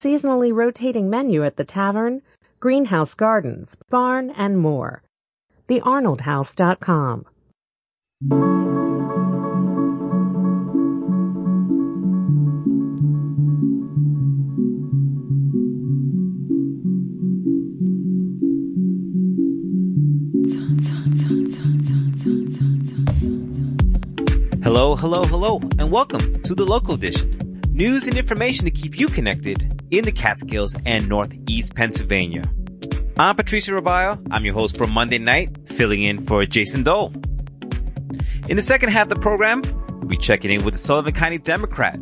seasonally rotating menu at the tavern, greenhouse gardens, barn, and more. TheArnoldHouse.com. Hello, hello, hello, and welcome to the local edition. News and information to keep you connected in the Catskills and Northeast Pennsylvania. I'm Patricio Robayo. I'm your host for Monday night, filling in for Jason Dole. In the second half of the program, we'll be checking in with the Sullivan County Democrat.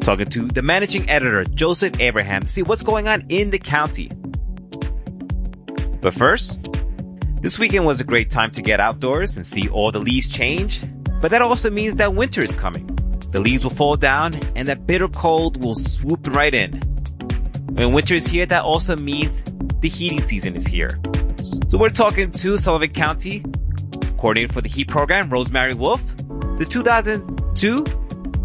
Talking to the managing editor, Joseph Abraham, to see what's going on in the county. But first, this weekend was a great time to get outdoors and see all the leaves change but that also means that winter is coming. The leaves will fall down and that bitter cold will swoop right in. When winter is here, that also means the heating season is here. So we're talking to Sullivan County coordinator for the heat program, Rosemary Wolf. The 2002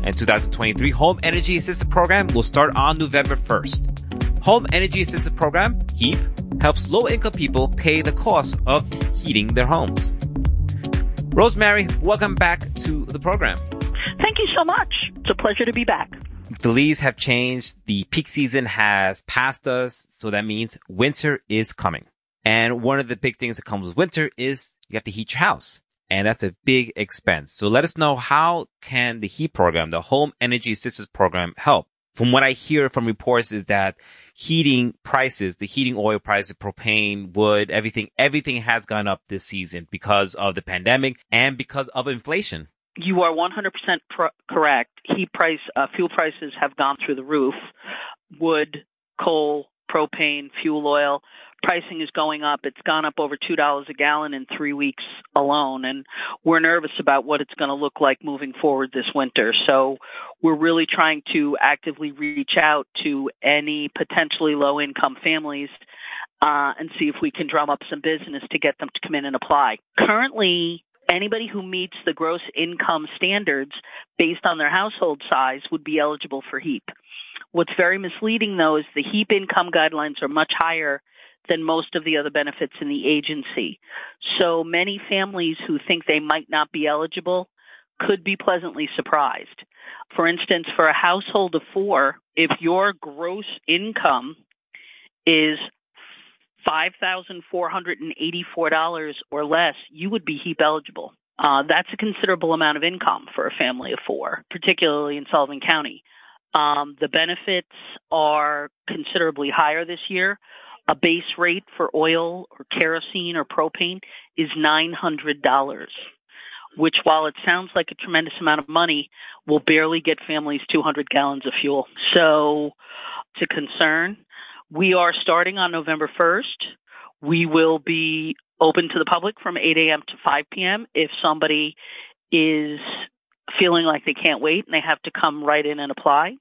and 2023 Home Energy Assistance Program will start on November 1st. Home Energy Assistance Program, HEAP, helps low income people pay the cost of heating their homes. Rosemary, welcome back to the program. Thank you so much. It's a pleasure to be back. The leaves have changed. The peak season has passed us. So that means winter is coming. And one of the big things that comes with winter is you have to heat your house. And that's a big expense. So let us know how can the heat program, the home energy assistance program help? From what I hear from reports is that heating prices, the heating oil prices, propane, wood, everything, everything has gone up this season because of the pandemic and because of inflation. You are 100% pro- correct. Heat price, uh, fuel prices have gone through the roof. Wood, coal, propane, fuel oil, pricing is going up. It's gone up over $2 a gallon in three weeks alone. And we're nervous about what it's going to look like moving forward this winter. So we're really trying to actively reach out to any potentially low income families uh, and see if we can drum up some business to get them to come in and apply. Currently, anybody who meets the gross income standards based on their household size would be eligible for HEAP. What's very misleading though is the HEAP income guidelines are much higher than most of the other benefits in the agency. So many families who think they might not be eligible could be pleasantly surprised. For instance, for a household of four, if your gross income is $5,484 or less, you would be HEAP eligible. Uh, that's a considerable amount of income for a family of four, particularly in Sullivan County. Um, the benefits are considerably higher this year. A base rate for oil or kerosene or propane is $900, which while it sounds like a tremendous amount of money, will barely get families 200 gallons of fuel. So it's a concern. We are starting on November 1st. We will be open to the public from 8 a.m. to 5 p.m. If somebody is feeling like they can't wait and they have to come right in and apply.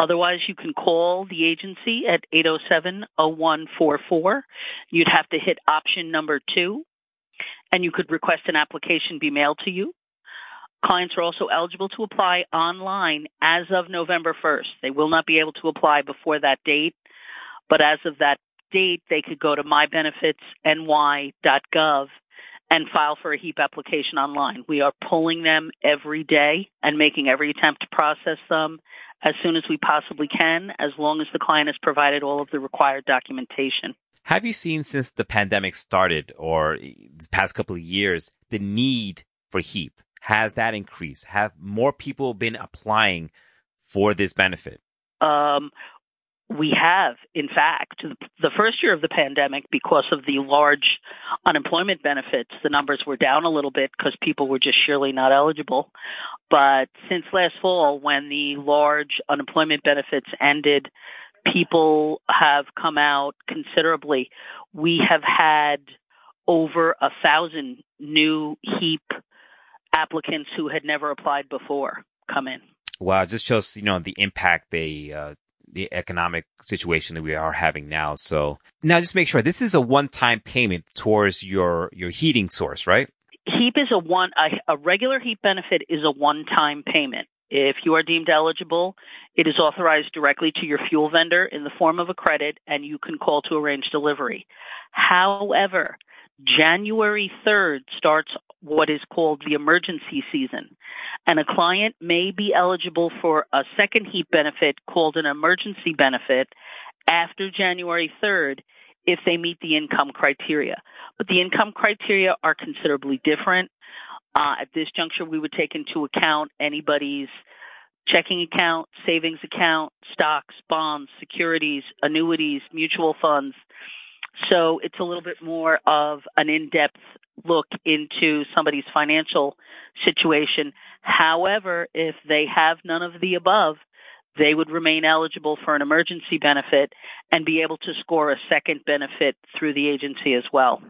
Otherwise, you can call the agency at 807-0144. You'd have to hit option number two, and you could request an application be mailed to you. Clients are also eligible to apply online as of November 1st. They will not be able to apply before that date, but as of that date, they could go to mybenefitsny.gov and file for a HEAP application online. We are pulling them every day and making every attempt to process them as soon as we possibly can, as long as the client has provided all of the required documentation. Have you seen since the pandemic started or the past couple of years the need for HEAP? Has that increased? Have more people been applying for this benefit? Um, we have, in fact, the first year of the pandemic, because of the large unemployment benefits, the numbers were down a little bit because people were just surely not eligible. But since last fall, when the large unemployment benefits ended, people have come out considerably. We have had over a thousand new HEAP applicants who had never applied before come in. Wow, it just shows you know the impact they uh, the economic situation that we are having now. So now just make sure this is a one-time payment towards your, your heating source, right? HEAP is a one, a, a regular HEAP benefit is a one-time payment. If you are deemed eligible, it is authorized directly to your fuel vendor in the form of a credit and you can call to arrange delivery. However, January 3rd starts what is called the emergency season. And a client may be eligible for a second heat benefit called an emergency benefit after January 3rd if they meet the income criteria. But the income criteria are considerably different. Uh, at this juncture, we would take into account anybody's checking account, savings account, stocks, bonds, securities, annuities, mutual funds. So it's a little bit more of an in-depth look into somebody's financial situation. However, if they have none of the above, they would remain eligible for an emergency benefit and be able to score a second benefit through the agency as well.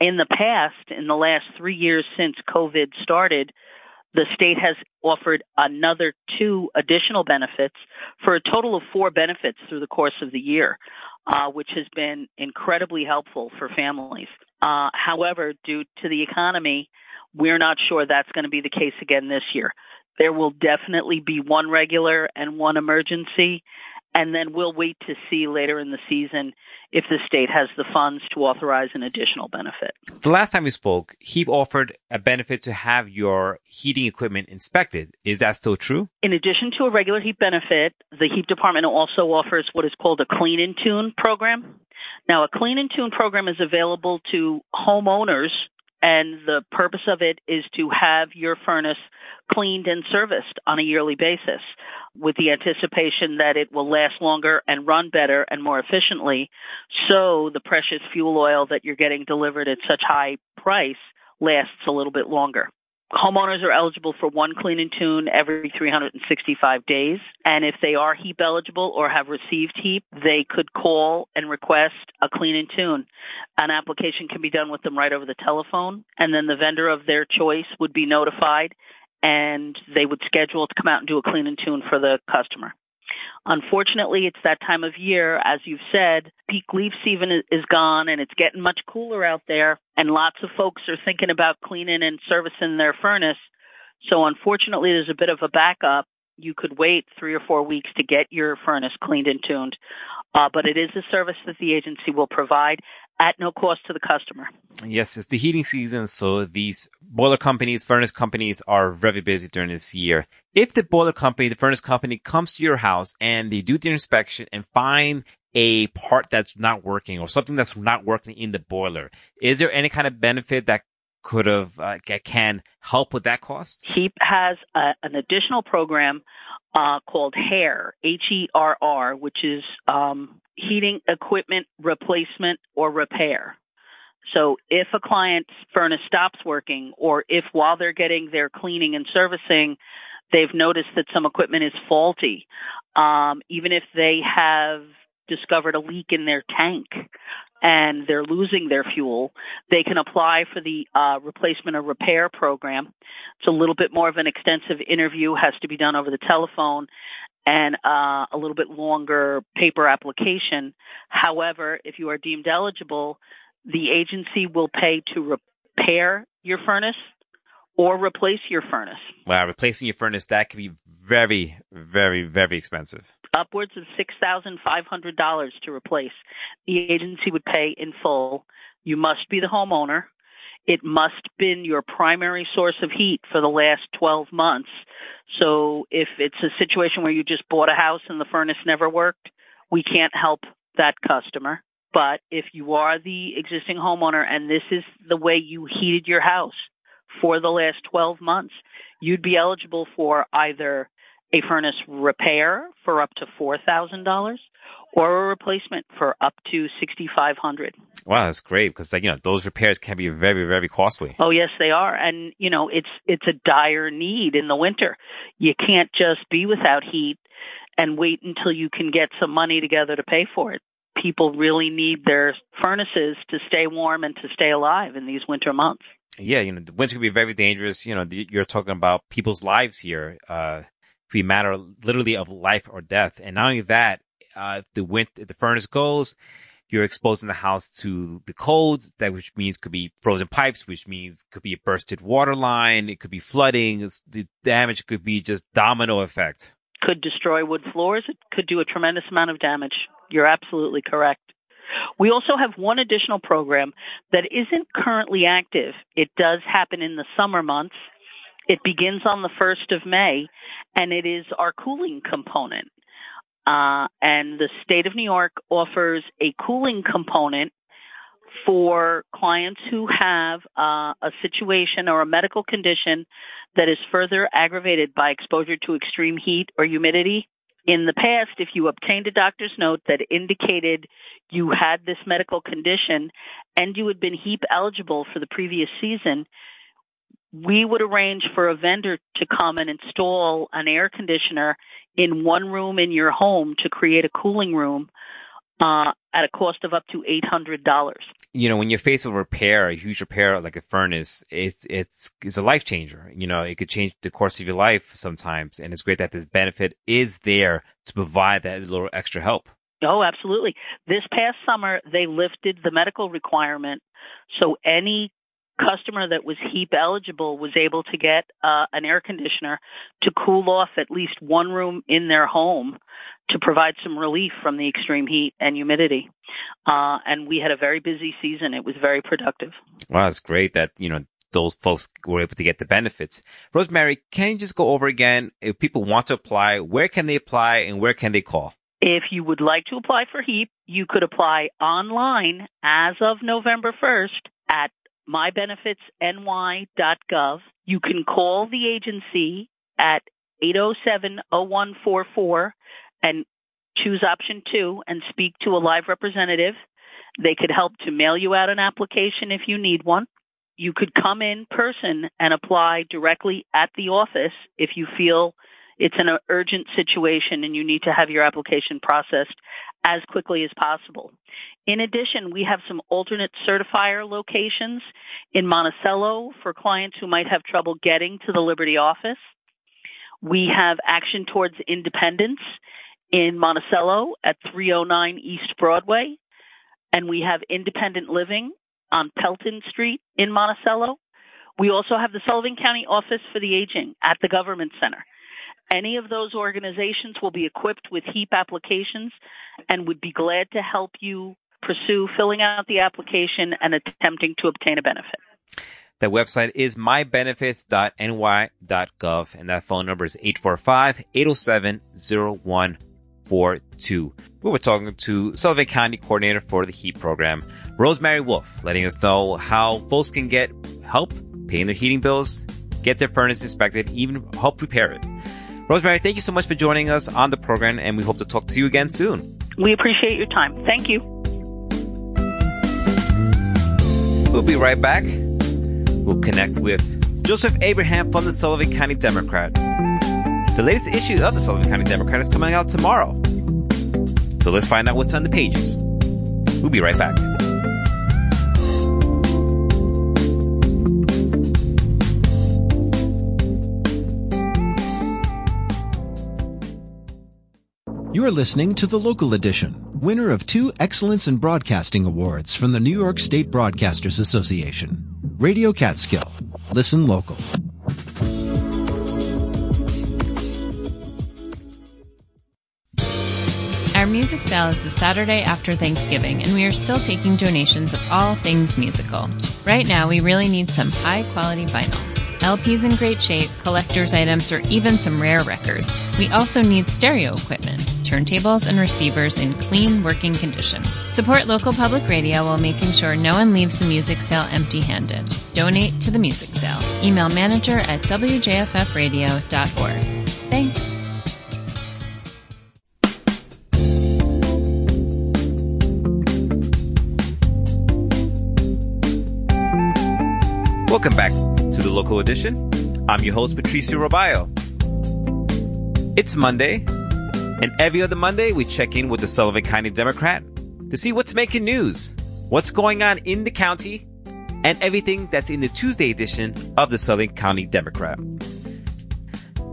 In the past, in the last three years since COVID started, the state has offered another two additional benefits for a total of four benefits through the course of the year, uh, which has been incredibly helpful for families. Uh, however, due to the economy, we're not sure that's going to be the case again this year. There will definitely be one regular and one emergency, and then we'll wait to see later in the season if the state has the funds to authorize an additional benefit. The last time we spoke, HEAP offered a benefit to have your heating equipment inspected. Is that still true? In addition to a regular HEAP benefit, the HEAP department also offers what is called a clean and tune program. Now, a clean and tune program is available to homeowners and the purpose of it is to have your furnace cleaned and serviced on a yearly basis with the anticipation that it will last longer and run better and more efficiently so the precious fuel oil that you're getting delivered at such high price lasts a little bit longer. Homeowners are eligible for one clean and tune every 365 days. And if they are HEAP eligible or have received HEAP, they could call and request a clean and tune. An application can be done with them right over the telephone. And then the vendor of their choice would be notified and they would schedule to come out and do a clean and tune for the customer. Unfortunately, it's that time of year, as you've said, peak leaf season is gone and it's getting much cooler out there and lots of folks are thinking about cleaning and servicing their furnace. So unfortunately, there's a bit of a backup. You could wait three or four weeks to get your furnace cleaned and tuned. Uh, but it is a service that the agency will provide at no cost to the customer. Yes, it's the heating season, so these boiler companies, furnace companies are very busy during this year. If the boiler company, the furnace company comes to your house and they do the inspection and find a part that's not working or something that's not working in the boiler, is there any kind of benefit that could have uh, can help with that cost? HEAP has a, an additional program uh, called HERR, H-E-R-R, which is um, heating equipment replacement or repair. So if a client's furnace stops working or if while they're getting their cleaning and servicing, they've noticed that some equipment is faulty, um, even if they have discovered a leak in their tank and they're losing their fuel, they can apply for the uh, replacement or repair program. It's a little bit more of an extensive interview, has to be done over the telephone, and uh, a little bit longer paper application. However, if you are deemed eligible, the agency will pay to repair your furnace or replace your furnace. Wow, replacing your furnace, that can be very, very, very expensive. Upwards of $6,500 to replace. The agency would pay in full. You must be the homeowner. It must have been your primary source of heat for the last 12 months. So if it's a situation where you just bought a house and the furnace never worked, we can't help that customer. But if you are the existing homeowner and this is the way you heated your house for the last 12 months, you'd be eligible for either a furnace repair for up to $4,000 or a replacement for up to 6500 Wow, that's great because like, you know, those repairs can be very very costly. Oh, yes, they are. And you know, it's it's a dire need in the winter. You can't just be without heat and wait until you can get some money together to pay for it. People really need their furnaces to stay warm and to stay alive in these winter months. Yeah, you know, the winter could be very dangerous. You know, you're talking about people's lives here. Uh, could be matter literally of life or death. And not only that, uh, if the wind, if the furnace goes, you're exposing the house to the colds, that which means could be frozen pipes, which means could be a bursted water line. It could be flooding. The damage could be just domino effect. Could destroy wood floors. It could do a tremendous amount of damage. You're absolutely correct. We also have one additional program that isn't currently active. It does happen in the summer months. It begins on the 1st of May and it is our cooling component. Uh, and the state of New York offers a cooling component for clients who have uh, a situation or a medical condition that is further aggravated by exposure to extreme heat or humidity. In the past, if you obtained a doctor's note that indicated you had this medical condition and you had been HEAP eligible for the previous season, we would arrange for a vendor to come and install an air conditioner in one room in your home to create a cooling room uh, at a cost of up to eight hundred dollars. You know, when you're faced with repair, a huge repair like a furnace, it's it's it's a life changer. You know, it could change the course of your life sometimes, and it's great that this benefit is there to provide that little extra help. Oh, absolutely. This past summer, they lifted the medical requirement, so any customer that was heap eligible was able to get uh, an air conditioner to cool off at least one room in their home to provide some relief from the extreme heat and humidity. Uh, and we had a very busy season. It was very productive. Wow, it's great that, you know, those folks were able to get the benefits. Rosemary, can you just go over again if people want to apply, where can they apply and where can they call? If you would like to apply for HEAP, you could apply online as of November 1st at mybenefitsny.gov. You can call the agency at 807-0144 and choose option two and speak to a live representative. They could help to mail you out an application if you need one. You could come in person and apply directly at the office if you feel it's an urgent situation and you need to have your application processed as quickly as possible. In addition, we have some alternate certifier locations in Monticello for clients who might have trouble getting to the Liberty office. We have Action Towards Independence in Monticello at 309 East Broadway. And we have Independent Living on Pelton Street in Monticello. We also have the Sullivan County Office for the Aging at the Government Center. Any of those organizations will be equipped with HEAP applications and would be glad to help you pursue filling out the application and attempting to obtain a benefit. The website is mybenefits.ny.gov and that phone number is 845-807-0142. We were talking to Sullivan County Coordinator for the heat program, Rosemary Wolf, letting us know how folks can get help paying their heating bills, get their furnace inspected, even help repair it. Rosemary, thank you so much for joining us on the program, and we hope to talk to you again soon. We appreciate your time. Thank you. We'll be right back. We'll connect with Joseph Abraham from the Sullivan County Democrat. The latest issue of the Sullivan County Democrat is coming out tomorrow. So let's find out what's on the pages. We'll be right back. You're listening to the local edition, winner of two Excellence in Broadcasting Awards from the New York State Broadcasters Association. Radio Catskill. Listen local. Our music sale is the Saturday after Thanksgiving, and we are still taking donations of all things musical. Right now, we really need some high quality vinyl. LPs in great shape, collector's items, or even some rare records. We also need stereo equipment, turntables, and receivers in clean working condition. Support local public radio while making sure no one leaves the music sale empty handed. Donate to the music sale. Email manager at wjffradio.org. Thanks. Welcome back to the local edition. I'm your host, Patricio Robayo. It's Monday, and every other Monday we check in with the Sullivan County Democrat to see what's making news, what's going on in the county, and everything that's in the Tuesday edition of the Sullivan County Democrat.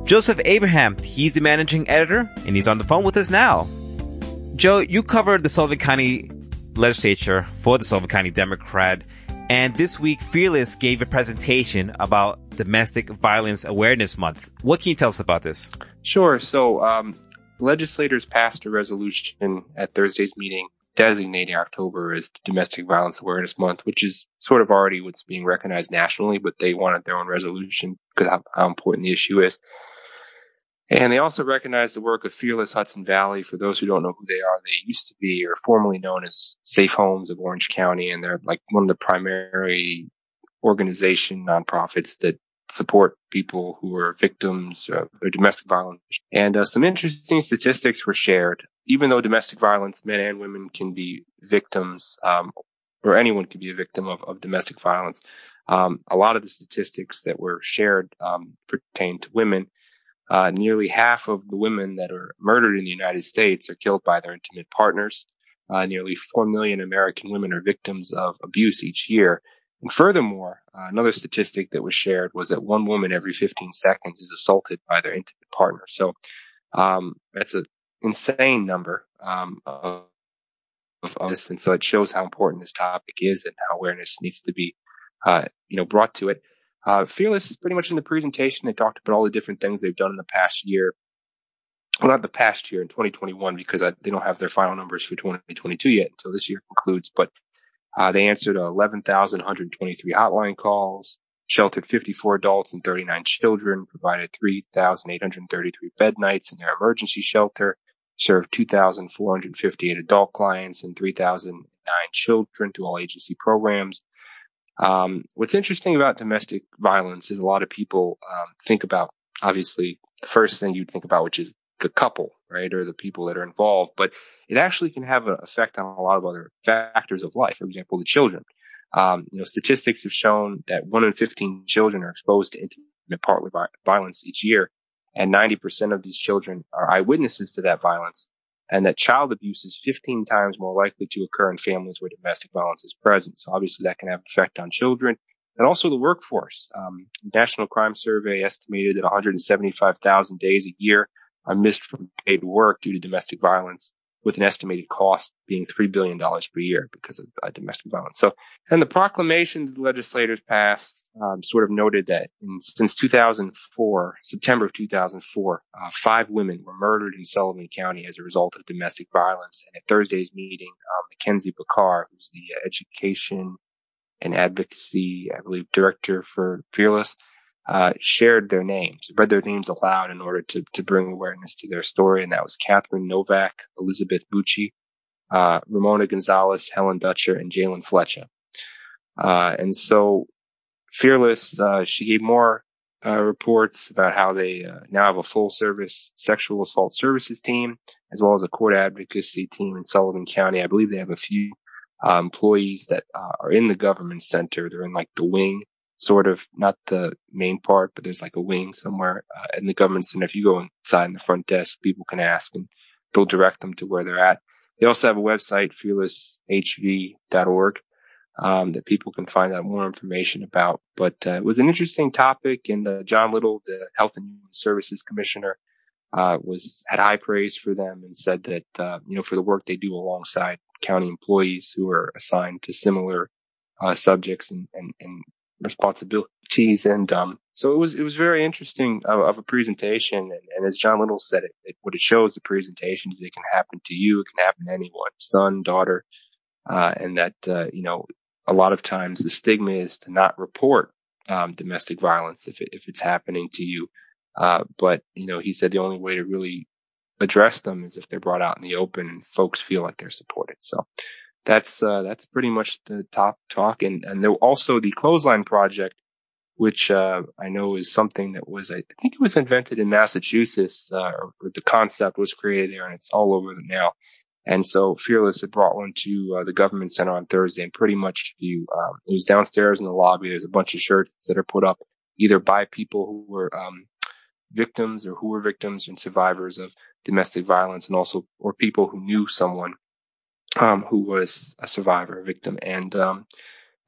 Joseph Abraham, he's the managing editor, and he's on the phone with us now. Joe, you covered the Sullivan County legislature for the Sullivan County Democrat. And this week, Fearless gave a presentation about Domestic Violence Awareness Month. What can you tell us about this? Sure. So, um, legislators passed a resolution at Thursday's meeting designating October as Domestic Violence Awareness Month, which is sort of already what's being recognized nationally, but they wanted their own resolution because how, how important the issue is. And they also recognized the work of Fearless Hudson Valley. For those who don't know who they are, they used to be or formerly known as Safe Homes of Orange County, and they're like one of the primary organization nonprofits that support people who are victims of domestic violence. And uh, some interesting statistics were shared. Even though domestic violence, men and women can be victims, um, or anyone can be a victim of, of domestic violence. Um, a lot of the statistics that were shared um, pertain to women. Uh, nearly half of the women that are murdered in the United States are killed by their intimate partners. Uh, nearly 4 million American women are victims of abuse each year. And furthermore, uh, another statistic that was shared was that one woman every 15 seconds is assaulted by their intimate partner. So um, that's an insane number um, of, of this, and so it shows how important this topic is and how awareness needs to be, uh, you know, brought to it. Uh, Fearless, pretty much in the presentation, they talked about all the different things they've done in the past year. Well, not the past year in 2021 because I, they don't have their final numbers for 2022 yet until this year concludes. But uh, they answered 11,123 hotline calls, sheltered 54 adults and 39 children, provided 3,833 bed nights in their emergency shelter, served 2,458 adult clients and 3,009 children through all agency programs. Um, what's interesting about domestic violence is a lot of people um, think about, obviously, the first thing you'd think about, which is the couple, right, or the people that are involved, but it actually can have an effect on a lot of other factors of life. For example, the children. Um, you know, statistics have shown that one in 15 children are exposed to intimate partner violence each year, and 90% of these children are eyewitnesses to that violence, and that child abuse is 15 times more likely to occur in families where domestic violence is present. So obviously that can have effect on children and also the workforce. Um, National Crime Survey estimated that 175,000 days a year are missed from paid work due to domestic violence, with an estimated cost being $3 billion per year because of uh, domestic violence. So, and the proclamation the legislators passed um, sort of noted that in, since 2004, September of 2004, uh, five women were murdered in Sullivan County as a result of domestic violence. And at Thursday's meeting, um, Mackenzie Bakar, who's the education and advocacy, I believe, director for Fearless, uh, shared their names, read their names aloud in order to, to bring awareness to their story. And that was Catherine Novak, Elizabeth Bucci, uh, Ramona Gonzalez, Helen Dutcher, and Jalen Fletcher. Uh, and so Fearless, uh, she gave more uh, reports about how they now have a full service sexual assault services team, as well as a court advocacy team in Sullivan County. I believe they have a few employees that are in the government center. They're in like the wing sort of not the main part, but there's like a wing somewhere uh, in the government center. If you go inside in the front desk, people can ask and they'll direct them to where they're at. They also have a website, fearlesshv.org, um, that people can find out more information about. But uh, it was an interesting topic, and uh, John Little, the Health and Human Services Commissioner, uh, was had high praise for them and said that uh, you know for the work they do alongside county employees who are assigned to similar uh, subjects and, and, and responsibilities. And um, so it was it was very interesting of, of a presentation. And, and, as John Little said, it, it, what it shows the presentation is it can happen to you, it can happen to anyone, son, daughter, uh, and that uh, you know a lot of times the stigma is to not report um, domestic violence if it, if it's happening to you. Uh, but you know, he said the only way to really address them is if they're brought out in the open and folks feel like they're supported. So that's uh, that's pretty much the top talk. And and there also the clothesline project, which uh, I know is something that was I think it was invented in Massachusetts, uh, or the concept was created there, and it's all over now. And so Fearless had brought one to uh, the government center on Thursday, and pretty much you um, it was downstairs in the lobby. There's a bunch of shirts that are put up either by people who were um, victims or who were victims and survivors of domestic violence, and also or people who knew someone um, who was a survivor, a victim, and um,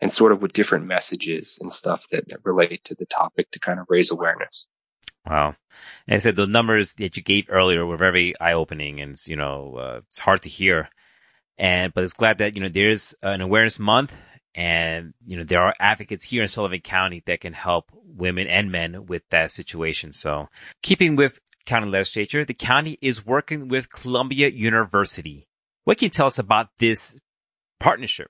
and sort of with different messages and stuff that, that relate to the topic to kind of raise awareness. Wow. And I said the numbers that you gave earlier were very eye opening and, you know, uh, it's hard to hear. And, but it's glad that, you know, there's an awareness month and, you know, there are advocates here in Sullivan County that can help women and men with that situation. So keeping with county legislature, the county is working with Columbia University. What can you tell us about this partnership?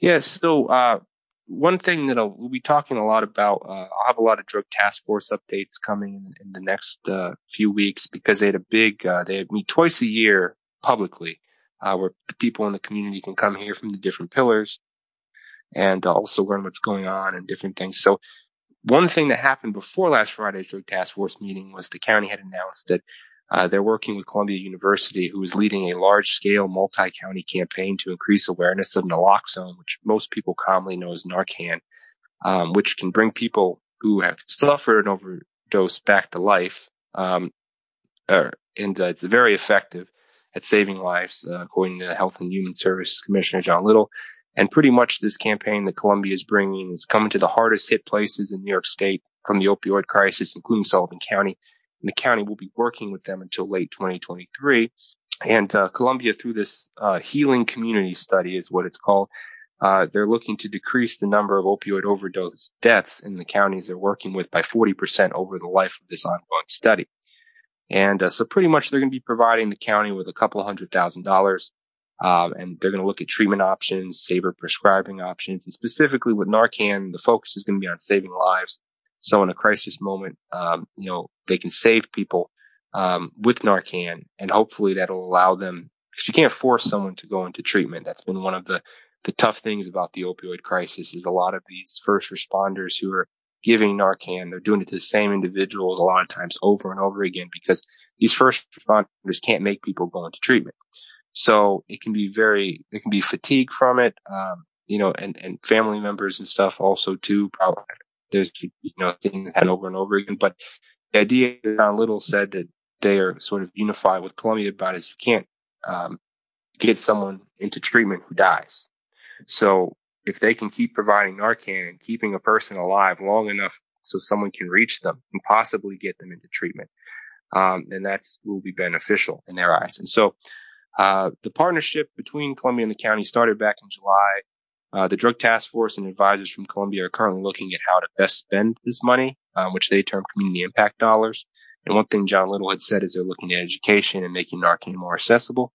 Yes. So, uh, one thing that I'll, we'll be talking a lot about, uh, I'll have a lot of drug task force updates coming in, in the next uh, few weeks because they had a big, uh, they meet twice a year publicly, uh, where the people in the community can come here from the different pillars and also learn what's going on and different things. So one thing that happened before last Friday's drug task force meeting was the county had announced that uh, they're working with Columbia University, who is leading a large scale multi county campaign to increase awareness of naloxone, which most people commonly know as Narcan, um, which can bring people who have suffered an overdose back to life. Um, uh, and uh, it's very effective at saving lives, uh, according to Health and Human Services Commissioner John Little. And pretty much this campaign that Columbia is bringing is coming to the hardest hit places in New York State from the opioid crisis, including Sullivan County and the county will be working with them until late 2023. And uh, Columbia, through this uh, healing community study, is what it's called. Uh, they're looking to decrease the number of opioid overdose deaths in the counties they're working with by 40% over the life of this ongoing study. And uh, so, pretty much, they're going to be providing the county with a couple hundred thousand dollars, um, and they're going to look at treatment options, safer prescribing options, and specifically with Narcan, the focus is going to be on saving lives so in a crisis moment, um, you know, they can save people um, with Narcan, and hopefully that'll allow them because you can't force someone to go into treatment. That's been one of the the tough things about the opioid crisis is a lot of these first responders who are giving Narcan, they're doing it to the same individuals a lot of times over and over again because these first responders can't make people go into treatment. So it can be very, it can be fatigue from it, um, you know, and, and family members and stuff also too, probably there's you know things happen over and over again. But the idea that John Little said that they are sort of unified with Columbia about is you can't um, get someone into treatment who dies. So if they can keep providing Narcan and keeping a person alive long enough so someone can reach them and possibly get them into treatment, um, then that's will be beneficial in their eyes. And so uh, the partnership between Columbia and the county started back in July. Uh, the Drug Task Force and advisors from Columbia are currently looking at how to best spend this money, um, which they term community impact dollars. And one thing John Little had said is they're looking at education and making Narcan more accessible.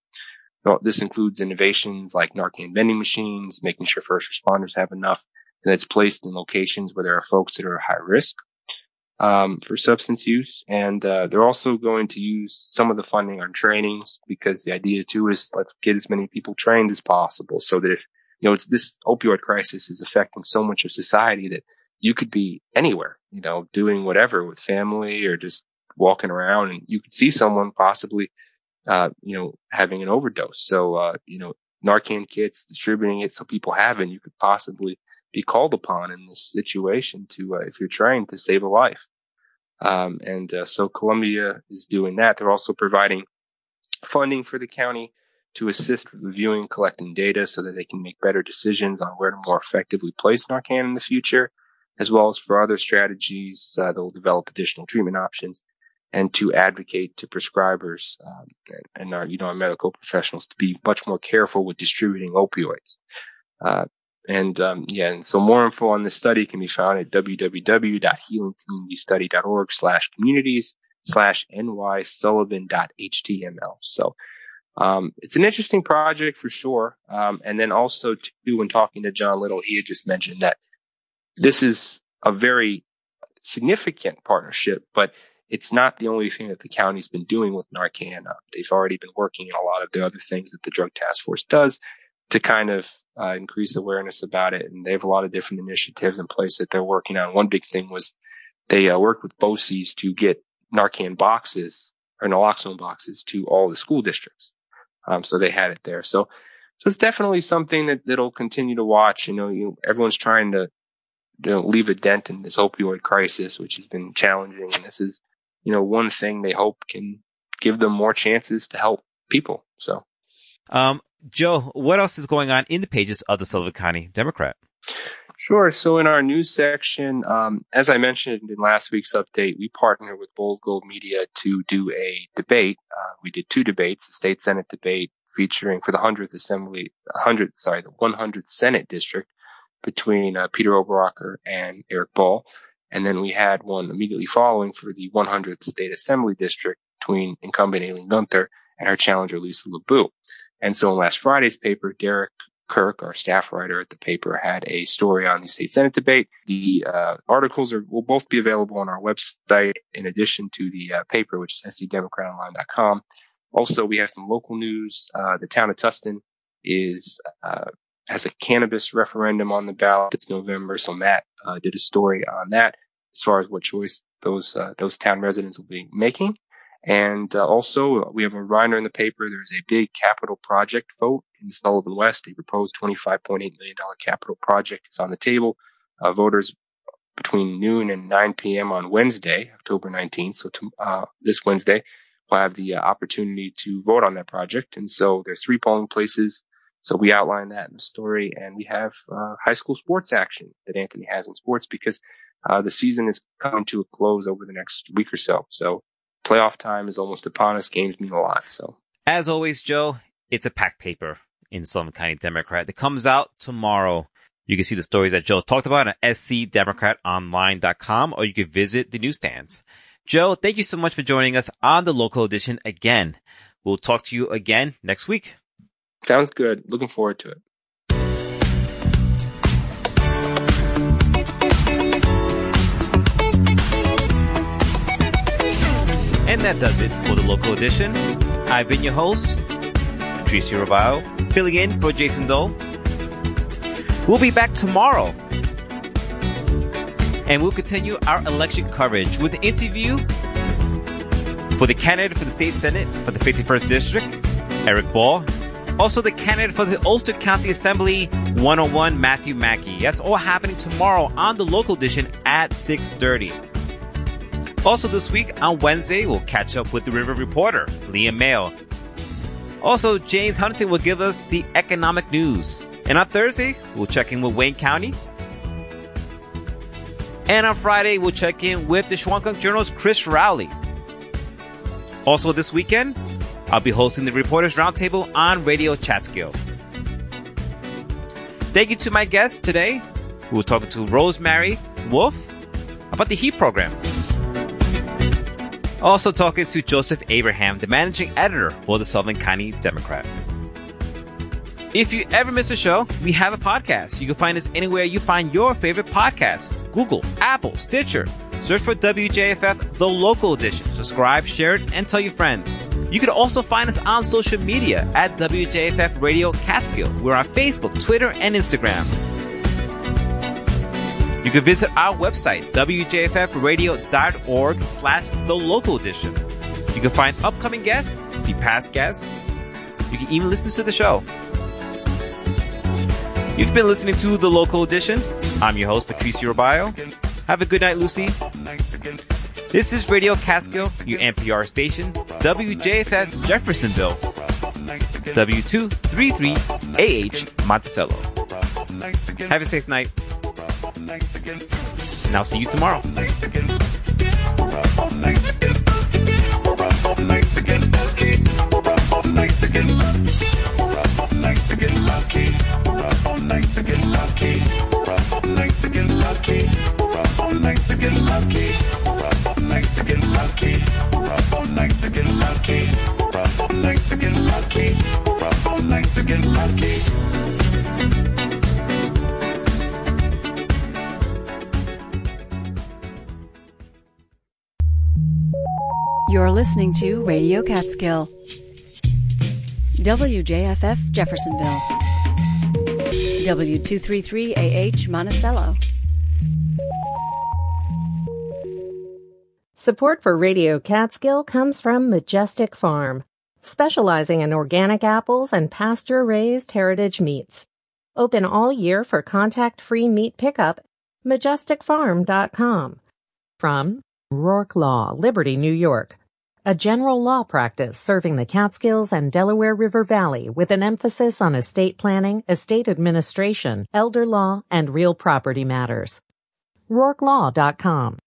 This includes innovations like Narcan vending machines, making sure first responders have enough, it's placed in locations where there are folks that are high risk um, for substance use. And uh, they're also going to use some of the funding on trainings because the idea too is let's get as many people trained as possible so that if you know, it's this opioid crisis is affecting so much of society that you could be anywhere, you know, doing whatever with family or just walking around and you could see someone possibly, uh, you know, having an overdose. So, uh, you know, Narcan kits, distributing it so people have it, you could possibly be called upon in this situation to, uh, if you're trying to save a life. Um, and, uh, so Columbia is doing that. They're also providing funding for the county to assist with reviewing and collecting data so that they can make better decisions on where to more effectively place Narcan in the future, as well as for other strategies uh, that will develop additional treatment options and to advocate to prescribers um, and, our, you know, our medical professionals to be much more careful with distributing opioids. Uh, and um, yeah, and so more info on this study can be found at www.healingcommunitystudy.org slash communities slash nysullivan.html. So um, it's an interesting project for sure. Um, and then also too, when talking to John Little, he had just mentioned that this is a very significant partnership, but it's not the only thing that the county's been doing with Narcan. Uh, they've already been working on a lot of the other things that the Drug Task Force does to kind of uh, increase awareness about it. And they have a lot of different initiatives in place that they're working on. One big thing was they uh, worked with BOCES to get Narcan boxes or naloxone boxes to all the school districts. Um, so they had it there. So, so it's definitely something that, that'll continue to watch. You know, you, everyone's trying to, you know, leave a dent in this opioid crisis, which has been challenging. And this is, you know, one thing they hope can give them more chances to help people. So, um, Joe, what else is going on in the pages of the Sullivan County Democrat? Sure. So in our news section, um, as I mentioned in last week's update, we partnered with Bold Gold Media to do a debate. Uh, we did two debates, a state senate debate featuring for the 100th assembly, 100, sorry, the 100th Senate district between uh, Peter Oberacker and Eric Ball. And then we had one immediately following for the 100th state assembly district between incumbent Aileen Gunther and her challenger Lisa LaBue. And so in last Friday's paper, Derek Kirk, our staff writer at the paper, had a story on the state senate debate. The uh, articles are, will both be available on our website in addition to the uh, paper, which is scdemocratonline.com. Also, we have some local news. Uh, the town of Tusten is uh, has a cannabis referendum on the ballot this November. So Matt uh, did a story on that as far as what choice those uh, those town residents will be making. And also, we have a reminder in the paper. There's a big capital project vote in Sullivan West. A proposed $25.8 million capital project is on the table. Uh, voters between noon and 9 p.m. on Wednesday, October 19th, so to, uh, this Wednesday, will have the uh, opportunity to vote on that project. And so there's three polling places. So we outline that in the story, and we have uh, high school sports action that Anthony has in sports because uh, the season is coming to a close over the next week or so. So playoff time is almost upon us. Games mean a lot. So, as always, Joe, it's a packed paper in Sullivan County Democrat that comes out tomorrow. You can see the stories that Joe talked about at scdemocratonline.com or you can visit the newsstands. Joe, thank you so much for joining us on the local edition again. We'll talk to you again next week. Sounds good. Looking forward to it. And that does it for the local edition. I've been your host, Patricio Robayo, filling in for Jason Dole. We'll be back tomorrow. And we'll continue our election coverage with an interview for the candidate for the state senate for the 51st district, Eric Ball. Also the candidate for the Ulster County Assembly 101, Matthew Mackey. That's all happening tomorrow on the local edition at 630. Also this week on Wednesday, we'll catch up with the River Reporter, Liam Mayo. Also, James Huntington will give us the economic news. And on Thursday, we'll check in with Wayne County. And on Friday, we'll check in with the Shawangunk Journal's Chris Rowley. Also this weekend, I'll be hosting the Reporters Roundtable on Radio Catskill. Thank you to my guests today. We were talking to Rosemary Wolf about the HEAT program. Also talking to Joseph Abraham, the managing editor for the Sullivan County Democrat. If you ever miss a show, we have a podcast. You can find us anywhere you find your favorite podcasts. Google, Apple, Stitcher. Search for WJFF, the local edition. Subscribe, share it, and tell your friends. You can also find us on social media at WJFF Radio Catskill. We're on Facebook, Twitter, and Instagram. You can visit our website, wjffradio.org slash the local edition. You can find upcoming guests, see past guests. You can even listen to the show. You've been listening to the local edition. I'm your host, Patricio Robayo. Have a good night, Lucy. This is Radio Catskill, your NPR station, WJFF Jeffersonville, W233AH Monticello. Have a safe night. And I'll see you tomorrow. You're listening to Radio Catskill. WJFF Jeffersonville. W233AH Monticello. Support for Radio Catskill comes from Majestic Farm, specializing in organic apples and pasture raised heritage meats. Open all year for contact free meat pickup. MajesticFarm.com. From Rourke Law, Liberty, New York. A general law practice serving the Catskills and Delaware River Valley with an emphasis on estate planning, estate administration, elder law, and real property matters. RourkeLaw.com.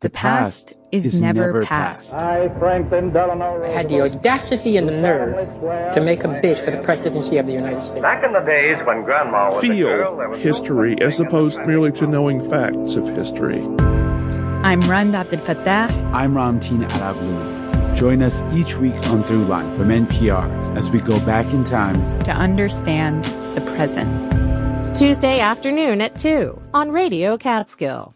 The past is never past. I, Franklin Delano had the audacity and the nerve to make a bid for the presidency of the United States. Back in the days when Grandma was Feel a girl, there was history as opposed merely to knowing facts of history. I'm Rund Abdelfatah. I'm Ramtin Arablouei. Join us each week on Throughline from NPR as we go back in time to understand the present. Tuesday afternoon at 2 on Radio Catskill.